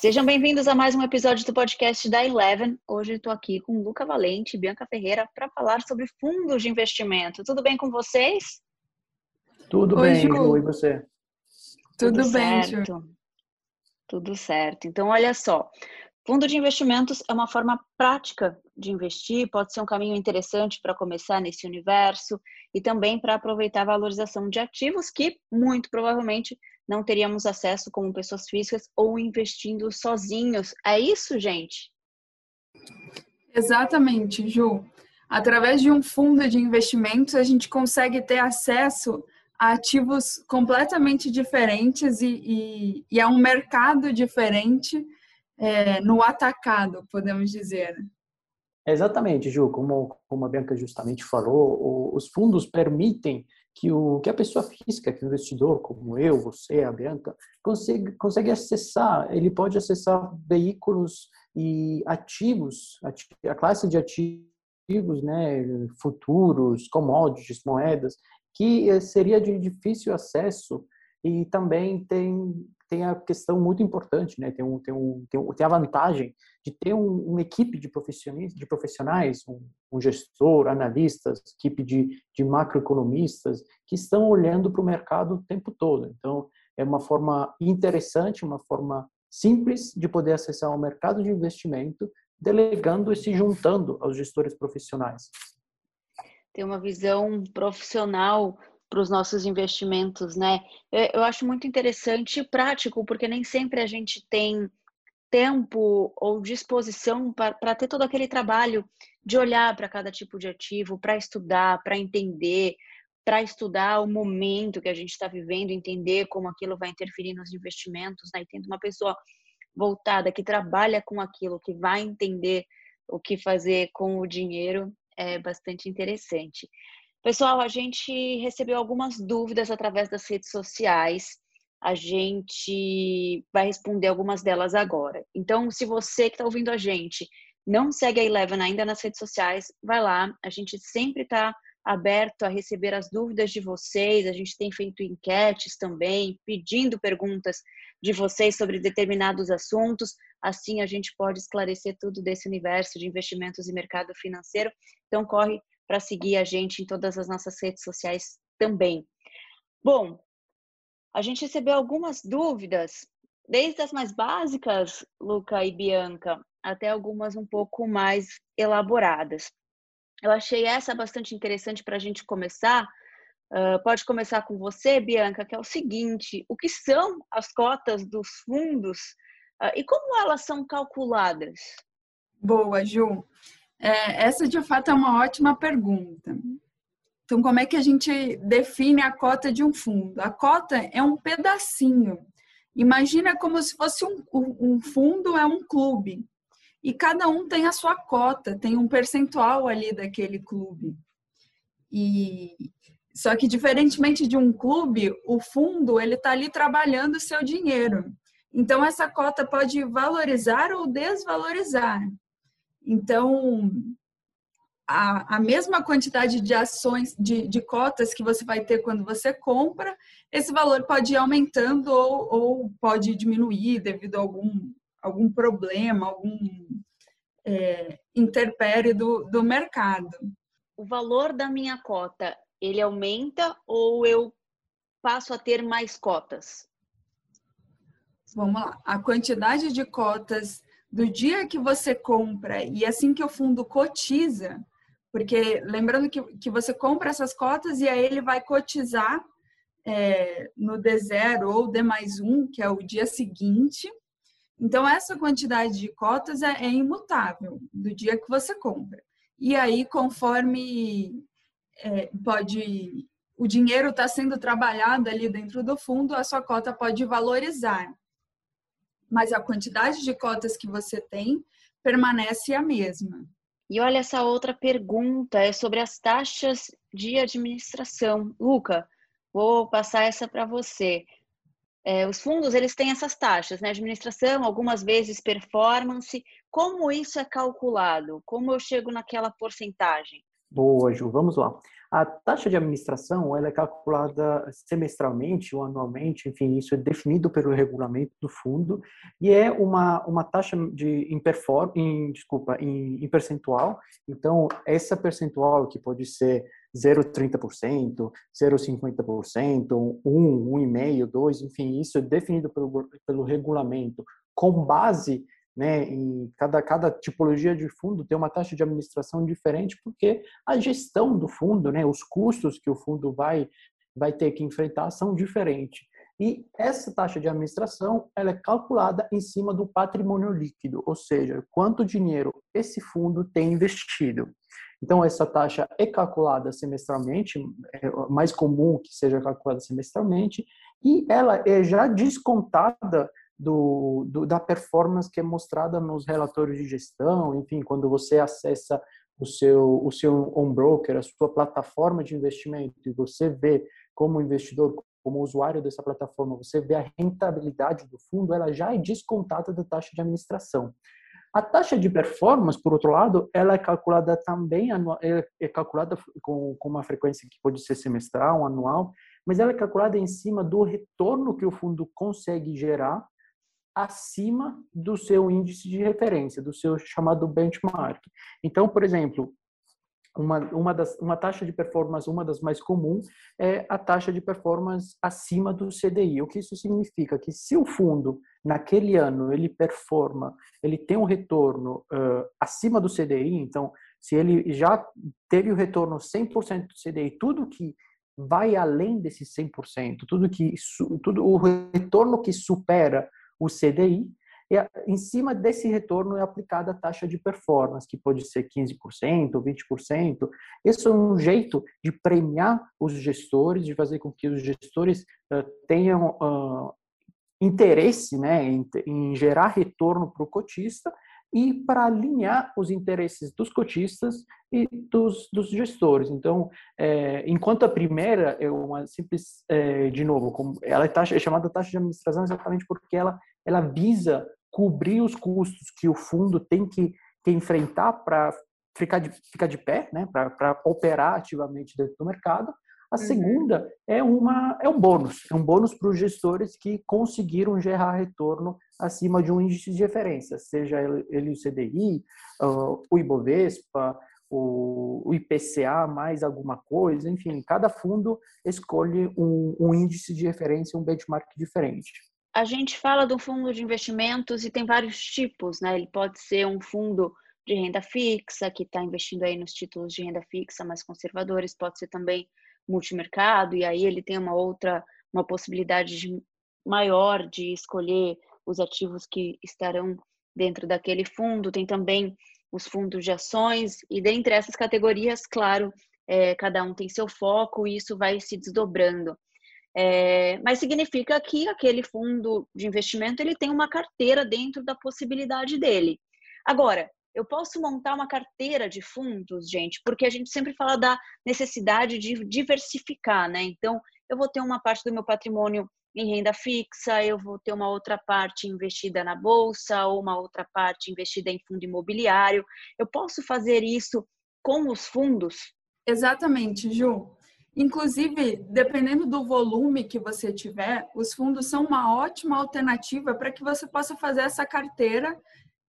Sejam bem-vindos a mais um episódio do podcast da Eleven. Hoje estou aqui com Luca Valente e Bianca Ferreira para falar sobre fundos de investimento. Tudo bem com vocês? Tudo Oi, bem, Ju. e você? Tudo, Tudo bem, certo. Ju. Tudo certo. Então, olha só. Fundo de investimentos é uma forma prática de investir, pode ser um caminho interessante para começar nesse universo e também para aproveitar a valorização de ativos que, muito provavelmente, não teríamos acesso como pessoas físicas ou investindo sozinhos. É isso, gente? Exatamente, Ju. Através de um fundo de investimentos, a gente consegue ter acesso a ativos completamente diferentes e, e, e a um mercado diferente é, no atacado, podemos dizer. Exatamente, Ju. Como, como a Bianca justamente falou, os fundos permitem que, o, que a pessoa física, que o investidor, como eu, você, a Bianca, consegue, consegue acessar, ele pode acessar veículos e ativos, a classe de ativos, né, futuros, commodities, moedas, que eh, seria de difícil acesso e também tem tem a questão muito importante, né? Tem, um, tem, um, tem, um, tem a vantagem de ter um, uma equipe de profissionais, de profissionais um, um gestor, analistas, equipe de, de macroeconomistas que estão olhando para o mercado o tempo todo. Então, é uma forma interessante, uma forma simples de poder acessar o mercado de investimento, delegando e se juntando aos gestores profissionais. Tem uma visão profissional para os nossos investimentos, né? Eu acho muito interessante e prático, porque nem sempre a gente tem tempo ou disposição para ter todo aquele trabalho de olhar para cada tipo de ativo, para estudar, para entender, para estudar o momento que a gente está vivendo, entender como aquilo vai interferir nos investimentos, né? E tendo uma pessoa voltada que trabalha com aquilo, que vai entender o que fazer com o dinheiro, é bastante interessante. Pessoal, a gente recebeu algumas dúvidas através das redes sociais. A gente vai responder algumas delas agora. Então, se você que está ouvindo a gente não segue a Eleven ainda nas redes sociais, vai lá. A gente sempre está aberto a receber as dúvidas de vocês. A gente tem feito enquetes também, pedindo perguntas de vocês sobre determinados assuntos. Assim, a gente pode esclarecer tudo desse universo de investimentos e mercado financeiro. Então, corre para seguir a gente em todas as nossas redes sociais também. Bom, a gente recebeu algumas dúvidas, desde as mais básicas, Luca e Bianca, até algumas um pouco mais elaboradas. Eu achei essa bastante interessante para a gente começar. Uh, pode começar com você, Bianca, que é o seguinte: o que são as cotas dos fundos uh, e como elas são calculadas? Boa, Ju. É, essa de fato é uma ótima pergunta. Então, como é que a gente define a cota de um fundo? A cota é um pedacinho. Imagina como se fosse um, um fundo, é um clube. E cada um tem a sua cota, tem um percentual ali daquele clube. E só que diferentemente de um clube, o fundo ele está ali trabalhando o seu dinheiro. Então essa cota pode valorizar ou desvalorizar. Então, a, a mesma quantidade de ações, de, de cotas que você vai ter quando você compra, esse valor pode ir aumentando ou, ou pode diminuir devido a algum, algum problema, algum é, interpério do, do mercado. O valor da minha cota, ele aumenta ou eu passo a ter mais cotas? Vamos lá. A quantidade de cotas do dia que você compra e assim que o fundo cotiza, porque lembrando que, que você compra essas cotas e aí ele vai cotizar é, no D0 ou D mais um, que é o dia seguinte. Então, essa quantidade de cotas é, é imutável do dia que você compra. E aí, conforme é, pode o dinheiro está sendo trabalhado ali dentro do fundo, a sua cota pode valorizar mas a quantidade de cotas que você tem permanece a mesma. E olha essa outra pergunta, é sobre as taxas de administração. Luca, vou passar essa para você. É, os fundos eles têm essas taxas, né? Administração, algumas vezes performance. Como isso é calculado? Como eu chego naquela porcentagem? Boa, Ju. Vamos lá. A taxa de administração ela é calculada semestralmente ou anualmente, enfim, isso é definido pelo regulamento do fundo e é uma, uma taxa de em, perform, em desculpa em, em percentual. Então essa percentual que pode ser 0,30%, 0,50%, 1, 1,5%, 2, enfim, isso é definido pelo, pelo regulamento com base né, em cada, cada tipologia de fundo tem uma taxa de administração diferente, porque a gestão do fundo, né, os custos que o fundo vai, vai ter que enfrentar são diferentes. E essa taxa de administração ela é calculada em cima do patrimônio líquido, ou seja, quanto dinheiro esse fundo tem investido. Então, essa taxa é calculada semestralmente, é mais comum que seja calculada semestralmente, e ela é já descontada do, do, da performance que é mostrada nos relatórios de gestão, enfim, quando você acessa o seu o seu on broker, a sua plataforma de investimento e você vê como investidor, como usuário dessa plataforma, você vê a rentabilidade do fundo, ela já é descontada da taxa de administração. A taxa de performance, por outro lado, ela é calculada também é, é calculada com, com uma frequência que pode ser semestral, anual, mas ela é calculada em cima do retorno que o fundo consegue gerar acima do seu índice de referência, do seu chamado benchmark. Então, por exemplo, uma, uma, das, uma taxa de performance, uma das mais comuns, é a taxa de performance acima do CDI. O que isso significa? Que se o fundo, naquele ano, ele performa, ele tem um retorno uh, acima do CDI, então, se ele já teve o retorno 100% do CDI, tudo que vai além desse 100%, tudo que tudo o retorno que supera o CDI, e em cima desse retorno é aplicada a taxa de performance, que pode ser 15%, 20%. Esse é um jeito de premiar os gestores, de fazer com que os gestores uh, tenham uh, interesse né, em, em gerar retorno para o cotista e para alinhar os interesses dos cotistas e dos, dos gestores. Então, é, enquanto a primeira é uma simples, é, de novo, como ela é, taxa, é chamada taxa de administração exatamente porque ela, ela visa cobrir os custos que o fundo tem que, que enfrentar para ficar de, ficar de pé, né, para operar ativamente dentro do mercado, a uhum. segunda é, uma, é um bônus, é um bônus para os gestores que conseguiram gerar retorno acima de um índice de referência, seja ele o CDI, o Ibovespa, o IPCA, mais alguma coisa, enfim, cada fundo escolhe um, um índice de referência, um benchmark diferente. A gente fala do fundo de investimentos e tem vários tipos, né? Ele pode ser um fundo de renda fixa, que está investindo aí nos títulos de renda fixa mais conservadores, pode ser também multimercado, e aí ele tem uma outra, uma possibilidade de, maior de escolher os ativos que estarão dentro daquele fundo. Tem também os fundos de ações, e dentre essas categorias, claro, é, cada um tem seu foco e isso vai se desdobrando. É, mas significa que aquele fundo de investimento ele tem uma carteira dentro da possibilidade dele. Agora, eu posso montar uma carteira de fundos, gente, porque a gente sempre fala da necessidade de diversificar, né? Então, eu vou ter uma parte do meu patrimônio em renda fixa, eu vou ter uma outra parte investida na bolsa ou uma outra parte investida em fundo imobiliário. Eu posso fazer isso com os fundos? Exatamente, Ju. Inclusive, dependendo do volume que você tiver, os fundos são uma ótima alternativa para que você possa fazer essa carteira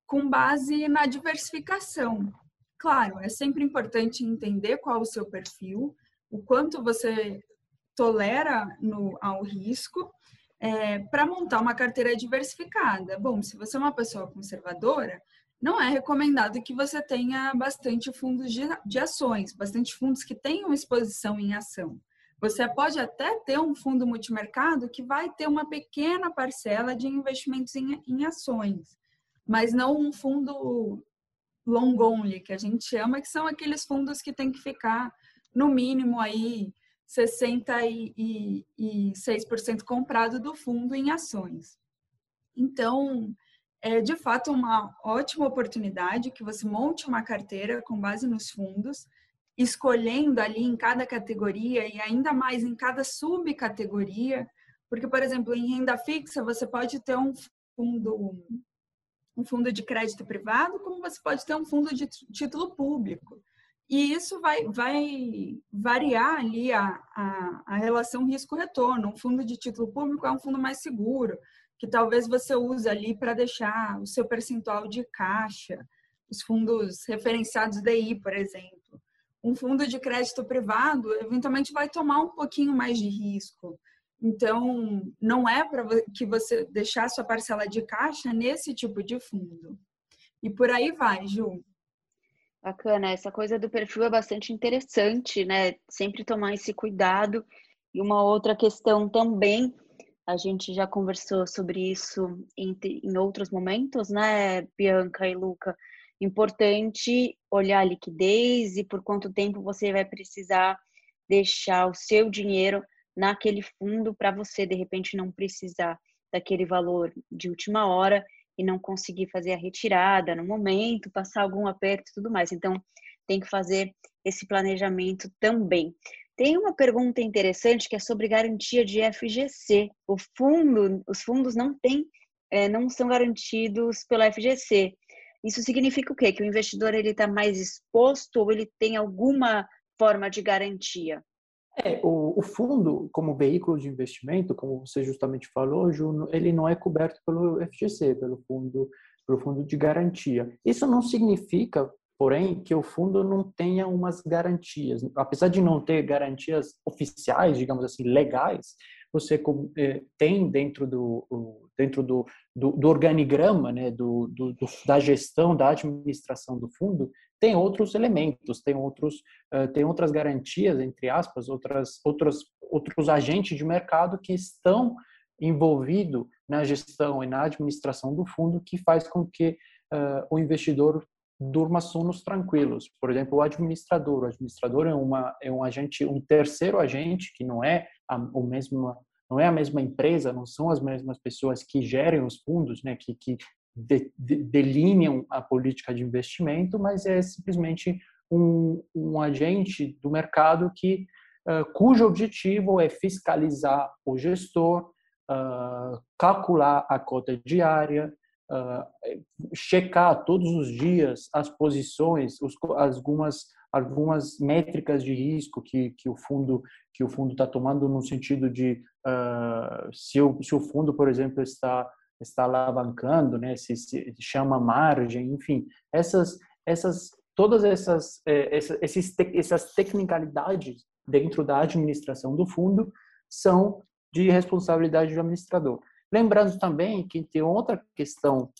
com base na diversificação. Claro, é sempre importante entender qual o seu perfil, o quanto você tolera no, ao risco, é, para montar uma carteira diversificada. Bom, se você é uma pessoa conservadora, não é recomendado que você tenha bastante fundos de, de ações, bastante fundos que tenham exposição em ação. Você pode até ter um fundo multimercado que vai ter uma pequena parcela de investimentos em, em ações mas não um fundo long only, que a gente chama, que são aqueles fundos que tem que ficar no mínimo aí 66% comprado do fundo em ações. Então, é de fato uma ótima oportunidade que você monte uma carteira com base nos fundos, escolhendo ali em cada categoria e ainda mais em cada subcategoria, porque, por exemplo, em renda fixa, você pode ter um fundo um fundo de crédito privado, como você pode ter um fundo de título público. E isso vai, vai variar ali a, a, a relação risco-retorno. Um fundo de título público é um fundo mais seguro, que talvez você use ali para deixar o seu percentual de caixa, os fundos referenciados DI, por exemplo. Um fundo de crédito privado, eventualmente, vai tomar um pouquinho mais de risco. Então, não é para que você deixar sua parcela de caixa nesse tipo de fundo. E por aí vai, Ju. Bacana, essa coisa do perfil é bastante interessante, né? Sempre tomar esse cuidado. E uma outra questão também, a gente já conversou sobre isso em, em outros momentos, né, Bianca e Luca? Importante olhar a liquidez e por quanto tempo você vai precisar deixar o seu dinheiro naquele fundo para você, de repente, não precisar daquele valor de última hora e não conseguir fazer a retirada no momento, passar algum aperto e tudo mais. Então, tem que fazer esse planejamento também. Tem uma pergunta interessante que é sobre garantia de FGC. O fundo, os fundos não têm, é, não são garantidos pela FGC. Isso significa o quê? Que o investidor ele está mais exposto ou ele tem alguma forma de garantia? É, o, o, fundo, como veículo de investimento, como você justamente falou, Juno, ele não é coberto pelo FGC, pelo fundo, pelo fundo de garantia. Isso não significa, porém, que o fundo não tenha umas garantias. Apesar de não ter garantias oficiais, digamos assim, legais, você eh, tem dentro do dentro do, do, do organigrama, né, do, do, da gestão, da administração do fundo, tem outros elementos, tem outros, uh, tem outras garantias, entre aspas, outras, outros, outros agentes de mercado que estão envolvidos na gestão e na administração do fundo, que faz com que uh, o investidor durma sonos tranquilos. Por exemplo, o administrador. O administrador é, uma, é um agente, um terceiro agente que não é a, o mesmo não é a mesma empresa, não são as mesmas pessoas que gerem os fundos, né, que, que de, de, delineam a política de investimento, mas é simplesmente um, um agente do mercado que uh, cujo objetivo é fiscalizar o gestor, uh, calcular a cota diária, uh, checar todos os dias as posições, os, algumas algumas métricas de risco que, que o fundo que o fundo está tomando no sentido de uh, se, o, se o fundo por exemplo está está alavancando, né? Se, se chama margem, enfim, essas essas todas essas é, esses essas tecnicalidades dentro da administração do fundo são de responsabilidade do administrador. Lembrando também que tem outra questão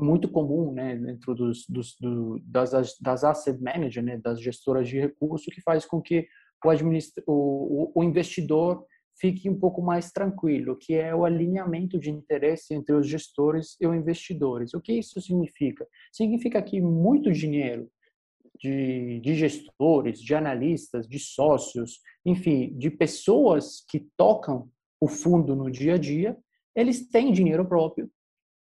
muito comum né, dentro dos, dos, do, das, das asset managers, né, das gestoras de recursos, que faz com que o, administra, o, o investidor fique um pouco mais tranquilo, que é o alinhamento de interesse entre os gestores e os investidores. O que isso significa? Significa que muito dinheiro de, de gestores, de analistas, de sócios, enfim, de pessoas que tocam o fundo no dia a dia, eles têm dinheiro próprio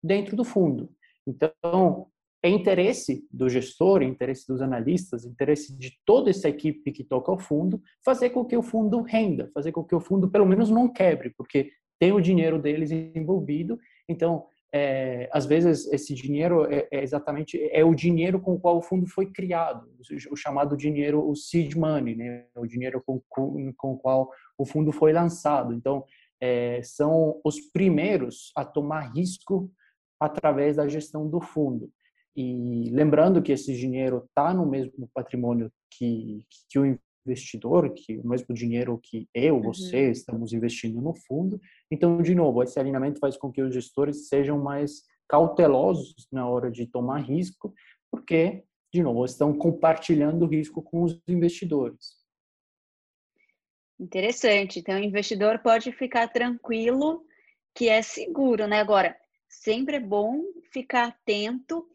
dentro do fundo. Então, é interesse do gestor, interesse dos analistas, interesse de toda essa equipe que toca o fundo, fazer com que o fundo renda, fazer com que o fundo pelo menos não quebre, porque tem o dinheiro deles envolvido. Então, é, às vezes esse dinheiro é, é, exatamente é o dinheiro com o qual o fundo foi criado, o chamado dinheiro, o seed money, né? o dinheiro com, com, com o qual o fundo foi lançado. Então, é, são os primeiros a tomar risco através da gestão do fundo. E lembrando que esse dinheiro está no mesmo patrimônio que, que o investidor, que o mesmo dinheiro que eu, uhum. você, estamos investindo no fundo. Então, de novo, esse alinhamento faz com que os gestores sejam mais cautelosos na hora de tomar risco, porque, de novo, estão compartilhando o risco com os investidores. Interessante. Então, o investidor pode ficar tranquilo que é seguro, né? Agora, sempre é bom ficar atento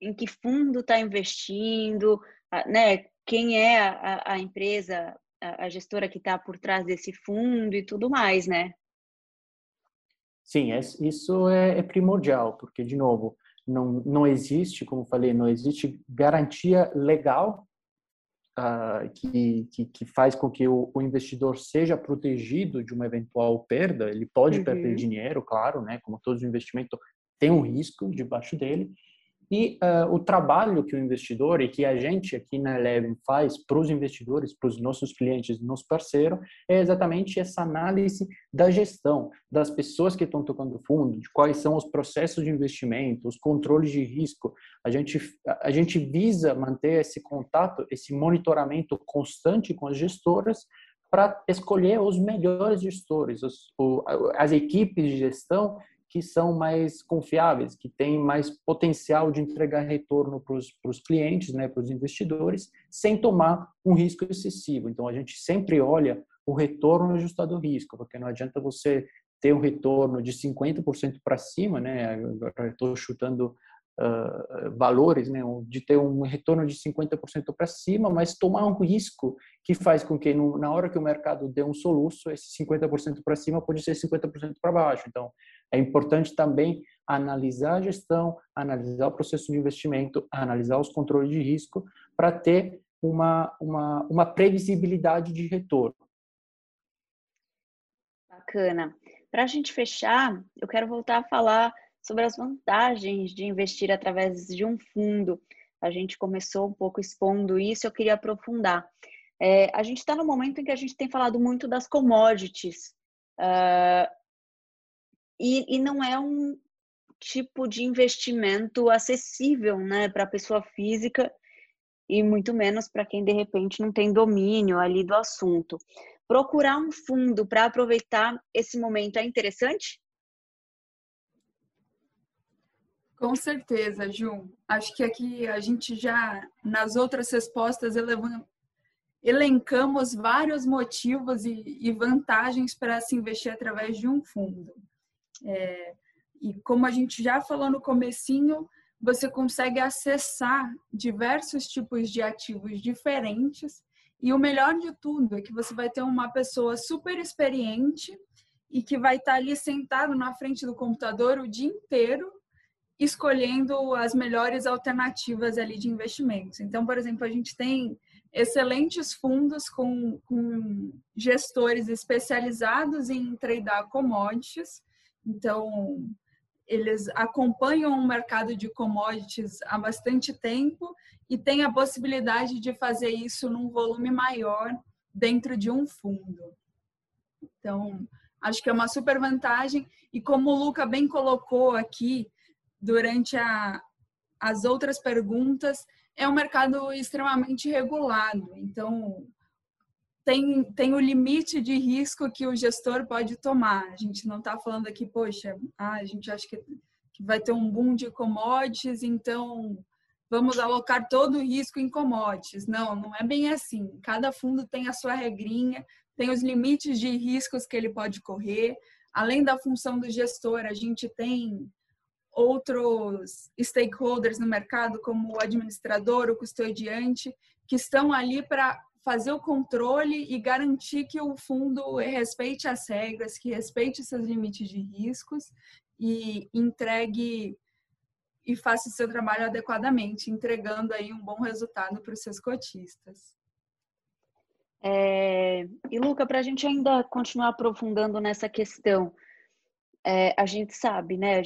em que fundo está investindo, né? Quem é a, a empresa, a, a gestora que está por trás desse fundo e tudo mais, né? Sim, isso é, é primordial, porque, de novo, não, não existe, como falei, não existe garantia legal uh, que, que, que, faz com que o, o, investidor seja protegido de uma eventual perda. Ele pode uhum. perder dinheiro, claro, né? Como todo investimento tem um risco debaixo dele, E uh, o trabalho que o investidor e que a gente aqui na Eleven faz para os investidores, para os nossos clientes, nossos parceiros, é exatamente essa análise da gestão, das pessoas que estão tocando o fundo, de quais são os processos de investimento, os controles de risco. A gente, a gente visa manter esse contato, esse monitoramento constante com as gestoras para escolher os melhores gestores, os, o, as equipes de gestão que são mais confiáveis, que têm mais potencial de entregar retorno para os clientes, né, para os investidores, sem tomar um risco excessivo. Então, a gente sempre olha o retorno ajustado ao risco, porque não adianta você ter um retorno de 50% para cima, né? Estou chutando uh, valores, né, de ter um retorno de 50% para cima, mas tomar um risco que faz com que no, na hora que o mercado dê um soluço, esse 50% para cima pode ser 50% para baixo. Então, é importante também analisar a gestão, analisar o processo de investimento, analisar os controles de risco para ter uma, uma, uma previsibilidade de retorno. Bacana. Para a gente fechar, eu quero voltar a falar sobre as vantagens de investir através de um fundo. A gente começou um pouco expondo isso, eu queria aprofundar. É, a gente está no momento em que a gente tem falado muito das commodities. Uh, e, e não é um tipo de investimento acessível né, para a pessoa física e muito menos para quem de repente não tem domínio ali do assunto. Procurar um fundo para aproveitar esse momento é interessante? Com certeza, Ju. Acho que aqui a gente já, nas outras respostas, elencamos vários motivos e, e vantagens para se investir através de um fundo. É, e como a gente já falou no comecinho, você consegue acessar diversos tipos de ativos diferentes e o melhor de tudo é que você vai ter uma pessoa super experiente e que vai estar ali sentado na frente do computador o dia inteiro escolhendo as melhores alternativas ali de investimentos. Então, por exemplo, a gente tem excelentes fundos com, com gestores especializados em tradear commodities. Então, eles acompanham o mercado de commodities há bastante tempo e têm a possibilidade de fazer isso num volume maior dentro de um fundo. Então, acho que é uma super vantagem. E como o Luca bem colocou aqui, durante a, as outras perguntas, é um mercado extremamente regulado. Então, tem, tem o limite de risco que o gestor pode tomar. A gente não está falando aqui, poxa, ah, a gente acha que, que vai ter um boom de commodities, então vamos alocar todo o risco em commodities. Não, não é bem assim. Cada fundo tem a sua regrinha, tem os limites de riscos que ele pode correr. Além da função do gestor, a gente tem outros stakeholders no mercado, como o administrador, o custodiante, que estão ali para fazer o controle e garantir que o fundo respeite as regras, que respeite seus limites de riscos e entregue e faça o seu trabalho adequadamente, entregando aí um bom resultado para os seus cotistas. É, e Luca, para a gente ainda continuar aprofundando nessa questão, é, a gente sabe, né?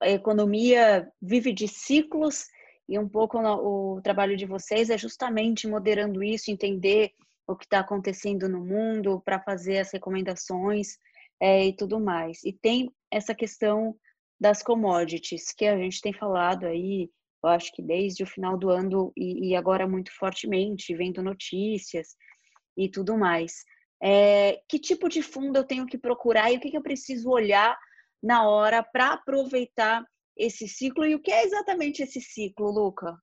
A economia vive de ciclos e um pouco o trabalho de vocês é justamente moderando isso, entender o que está acontecendo no mundo para fazer as recomendações é, e tudo mais. E tem essa questão das commodities que a gente tem falado aí, eu acho que desde o final do ano e, e agora muito fortemente, vendo notícias e tudo mais. É, que tipo de fundo eu tenho que procurar e o que, que eu preciso olhar na hora para aproveitar esse ciclo. E o que é exatamente esse ciclo, Luca?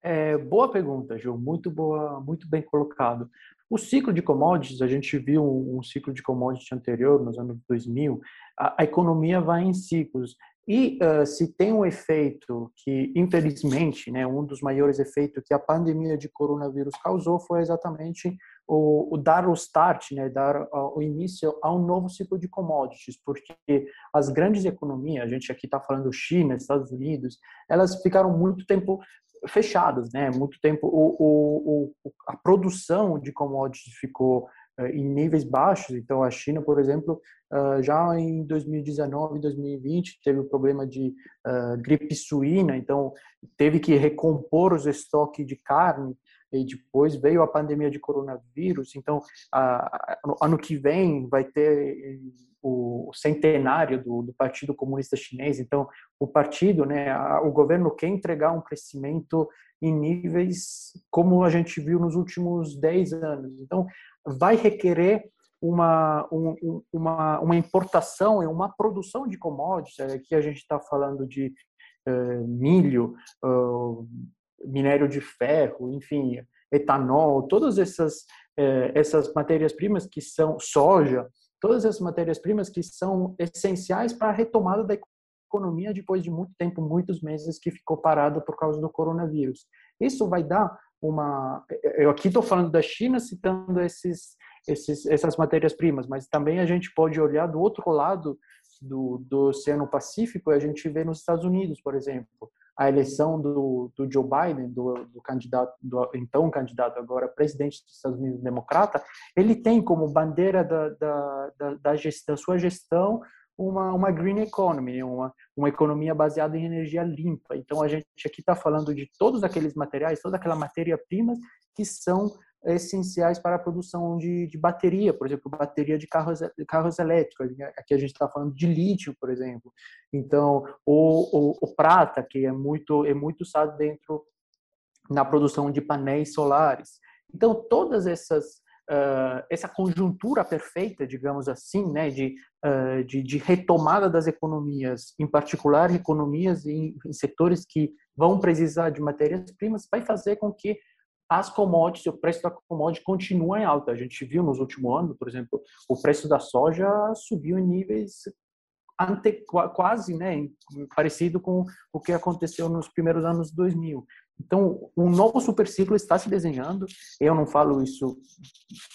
É, boa pergunta, Ju. Muito boa, muito bem colocado. O ciclo de commodities, a gente viu um, ciclo de commodities anterior, nos anos 2000, a, a economia vai em ciclos. E uh, se tem um efeito que, infelizmente, né, um dos maiores efeitos que a pandemia de coronavírus causou foi exatamente o, o dar o start, né, dar o início a um novo ciclo de commodities, porque as grandes economias, a gente aqui está falando China, Estados Unidos, elas ficaram muito tempo fechadas, né? Muito tempo o, o, a produção de commodities ficou em níveis baixos. Então, a China, por exemplo, já em 2019 e 2020 teve o problema de gripe suína, então teve que recompor os estoques de carne e depois veio a pandemia de coronavírus. Então, ano que vem vai ter o centenário do, do, Partido Comunista Chinês. Então, o partido, né, o governo quer entregar um crescimento em níveis como a gente viu nos últimos 10 anos. Então, vai requerer uma, um, uma, uma importação e uma produção de commodities. Aqui a gente está falando de uh, milho, uh, minério de ferro, enfim, etanol, todas essas, uh, essas matérias-primas que são soja, todas essas matérias-primas que são essenciais para a retomada da economia depois de muito tempo, muitos meses que ficou parada por causa do coronavírus. Isso vai dar uma. Eu aqui estou falando da China citando esses, esses essas matérias-primas, mas também a gente pode olhar do outro lado do, do Oceano Pacífico e a gente vê nos Estados Unidos, por exemplo, a eleição do, do Joe Biden, do, do, candidato, do então candidato agora presidente dos Estados Unidos democrata, ele tem como bandeira da, da, da, da, gestão, da sua gestão uma, uma green economy, uma, uma economia baseada em energia limpa. Então, a gente aqui está falando de todos aqueles materiais, toda aquela matéria-prima que são essenciais para a produção de, de, bateria, por exemplo, bateria de carros, carros elétricos. Aqui a gente está falando de lítio, por exemplo. Então, o, o, prata, que é muito, é muito usado dentro na produção de painéis solares. Então, todas essas uh, essa conjuntura perfeita, digamos assim, né, de, uh, de, de, retomada das economias, em particular economias em, em setores que vão precisar de matérias-primas, vai fazer com que as commodities, o preço da commodity continua em alta. A gente viu nos últimos anos, por exemplo, o preço da soja subiu em níveis ante, quase né, parecido com o que aconteceu nos primeiros anos 2000. Então, um novo superciclo está se desenhando. Eu não falo isso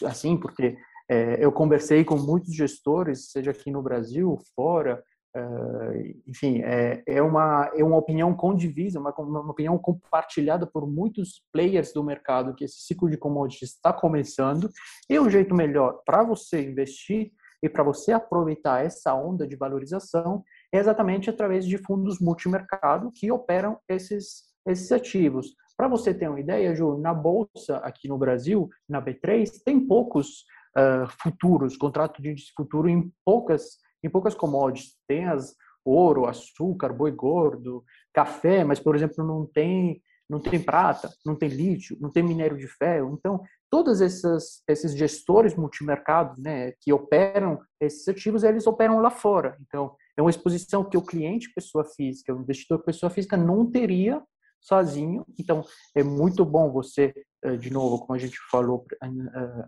assim porque é, eu conversei com muitos gestores, seja aqui no Brasil, fora, Uh, enfim, é, é, uma, é uma opinião condivisa, uma, uma opinião compartilhada por muitos players do mercado que esse ciclo de commodities está começando. E o jeito melhor para você investir e para você aproveitar essa onda de valorização é exatamente através de fundos multimercado que operam esses, esses ativos. Para você ter uma ideia, Ju, na bolsa aqui no Brasil, na B3, tem poucos uh, futuros, contrato de futuro em poucas em poucas commodities. Tem as ouro, açúcar, boi gordo, café, mas por exemplo não tem não tem prata, não tem lítio, não tem minério de ferro. Então, todos esses, esses gestores multimercados né, que operam esses ativos, eles operam lá fora. Então, é uma exposição que o cliente, pessoa física, o investidor, pessoa física, não teria sozinho. Então, é muito bom você, eh, de novo, como a gente falou eh,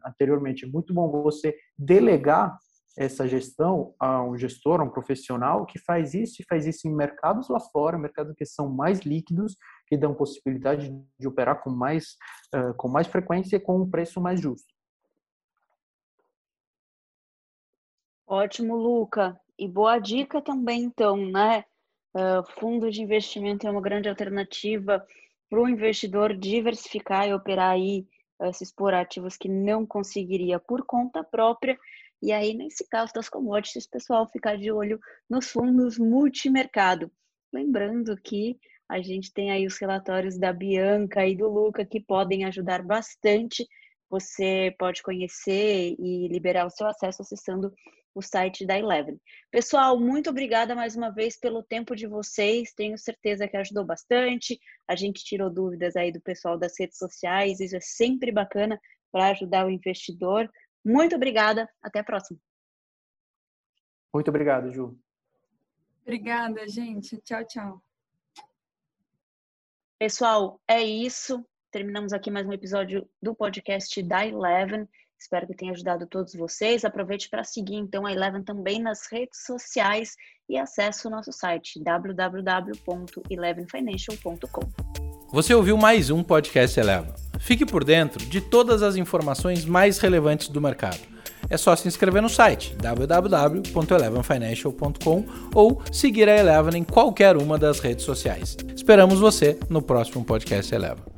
anteriormente, é muito bom você delegar essa gestão a um gestor, a um profissional que faz isso e faz isso em mercados lá fora, mercados que são mais líquidos, que dão possibilidade de operar com mais, uh, com mais frequência e com um preço mais justo. Ótimo, Luca. E boa dica também, então, né? Uh, fundo de investimento é uma grande alternativa para o investidor diversificar e operar aí, uh, expor ativos que não conseguiria por conta própria e aí, nesse caso das commodities, pessoal, ficar de olho nos fundos multimercado. Lembrando que a gente tem aí os relatórios da Bianca e do Luca que podem ajudar bastante. Você pode conhecer e liberar o seu acesso acessando o site da Eleven. Pessoal, muito obrigada mais uma vez pelo tempo de vocês. Tenho certeza que ajudou bastante. A gente tirou dúvidas aí do pessoal das redes sociais. Isso é sempre bacana para ajudar o investidor. Muito obrigada. Até a próxima. Muito obrigado, Ju. Obrigada, gente. Tchau, tchau. Pessoal, é isso. Terminamos aqui mais um episódio do podcast da Eleven. Espero que tenha ajudado todos vocês. Aproveite para seguir então a Eleven também nas redes sociais e acesse o nosso site www.elevenfinancial.com. Você ouviu mais um podcast Eleven. Fique por dentro de todas as informações mais relevantes do mercado. É só se inscrever no site www.elevenfinancial.com ou seguir a Eleven em qualquer uma das redes sociais. Esperamos você no próximo podcast Eleven.